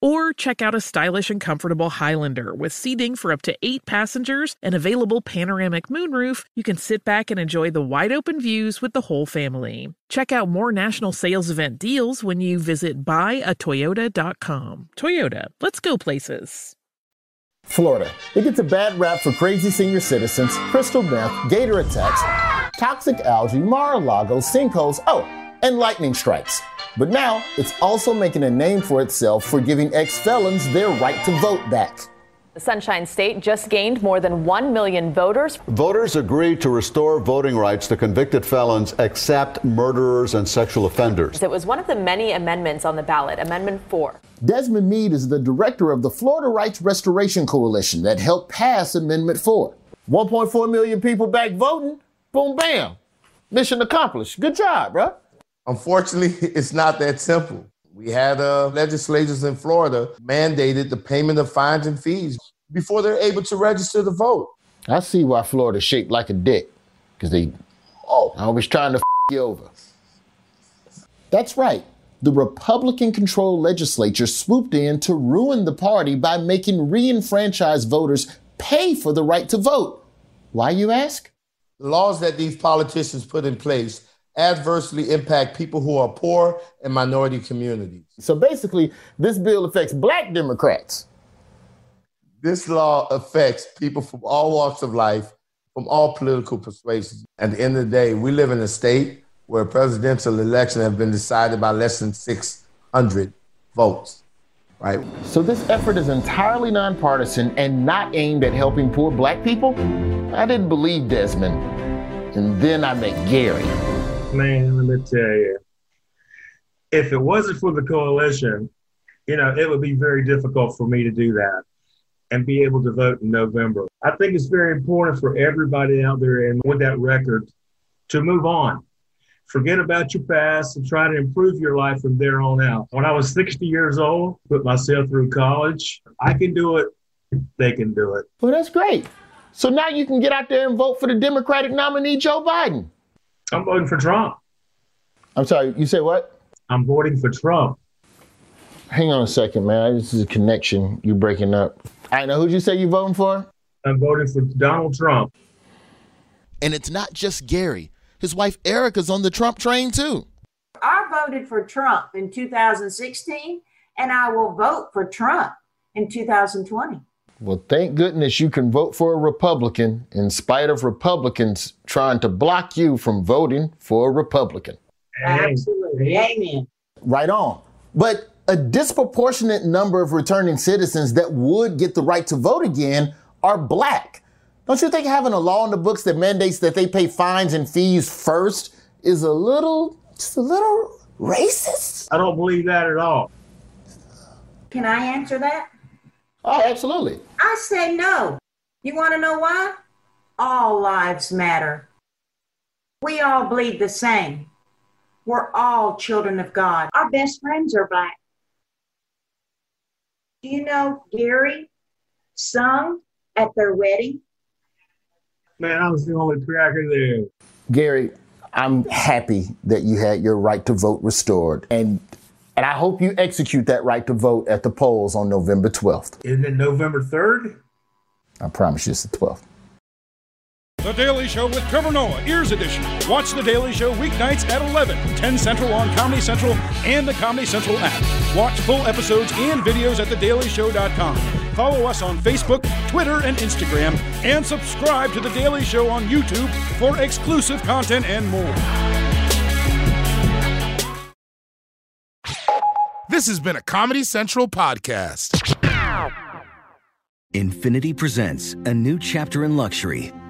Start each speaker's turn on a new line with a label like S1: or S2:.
S1: Or check out a stylish and comfortable Highlander with seating for up to eight passengers and available panoramic moonroof. You can sit back and enjoy the wide open views with the whole family. Check out more national sales event deals when you visit buyatoyota.com. Toyota, let's go places.
S2: Florida. It gets a bad rap for crazy senior citizens, crystal meth, gator attacks, toxic algae, Mar-a-Lago, sinkholes, oh, and lightning strikes. But now it's also making a name for itself for giving ex-felons their right to vote back.
S3: The Sunshine State just gained more than 1 million voters.
S4: Voters agreed to restore voting rights to convicted felons except murderers and sexual offenders.
S3: It was one of the many amendments on the ballot, Amendment 4.
S2: Desmond Meade is the director of the Florida Rights Restoration Coalition that helped pass Amendment 4. 1.4 million people back voting. Boom, bam. Mission accomplished. Good job, bro.
S5: Unfortunately, it's not that simple. We had uh, legislators in Florida mandated the payment of fines and fees before they're able to register to vote.
S2: I see why Florida's shaped like a dick. Because they oh, always trying to f- you over. That's right. The Republican controlled legislature swooped in to ruin the party by making re enfranchised voters pay for the right to vote. Why, you ask?
S5: The laws that these politicians put in place adversely impact people who are poor and minority communities.
S2: So basically, this bill affects black Democrats.
S5: This law affects people from all walks of life, from all political persuasions. At the end of the day, we live in a state where presidential elections have been decided by less than 600 votes. Right.
S2: So this effort is entirely nonpartisan and not aimed at helping poor black people? I didn't believe Desmond. And then I met Gary.
S6: Man, let me tell you. If it wasn't for the coalition, you know, it would be very difficult for me to do that and be able to vote in November. I think it's very important for everybody out there and with that record to move on. Forget about your past and try to improve your life from there on out. When I was 60 years old, put myself through college, I can do it. They can do it.
S2: Well, that's great. So now you can get out there and vote for the Democratic nominee, Joe Biden.
S6: I'm voting for Trump.
S2: I'm sorry, you say what?
S6: I'm voting for Trump.
S2: Hang on a second, man. This is a connection. You're breaking up. I know who'd you say you're voting for?
S6: I'm voting for Donald Trump.
S7: And it's not just Gary. His wife Erica's on the Trump train too.
S8: I voted for Trump in 2016, and I will vote for Trump in 2020.
S2: Well, thank goodness you can vote for a Republican in spite of Republicans trying to block you from voting for a Republican.
S8: Absolutely. Amen.
S2: Right on. But a disproportionate number of returning citizens that would get the right to vote again are black. Don't you think having a law in the books that mandates that they pay fines and fees first is a little, just a little racist?
S6: I don't believe that at all.
S8: Can I answer that?
S2: Oh, absolutely.
S8: I say no. You want to know why? All lives matter. We all bleed the same. We're all children of God. Our best friends are black. Do you know Gary sung at their wedding?
S6: Man, I was the only cracker there.
S2: Gary, I'm happy that you had your right to vote restored. And and I hope you execute that right to vote at the polls on November 12th.
S6: Isn't it November 3rd?
S2: I promise you it's the 12th.
S9: The Daily Show with Trevor Noah, Ears Edition. Watch The Daily Show weeknights at 11, 10 Central on Comedy Central and the Comedy Central app. Watch full episodes and videos at thedailyshow.com. Follow us on Facebook, Twitter, and Instagram, and subscribe to The Daily Show on YouTube for exclusive content and more.
S10: This has been a Comedy Central podcast.
S11: Infiniti presents a new chapter in luxury,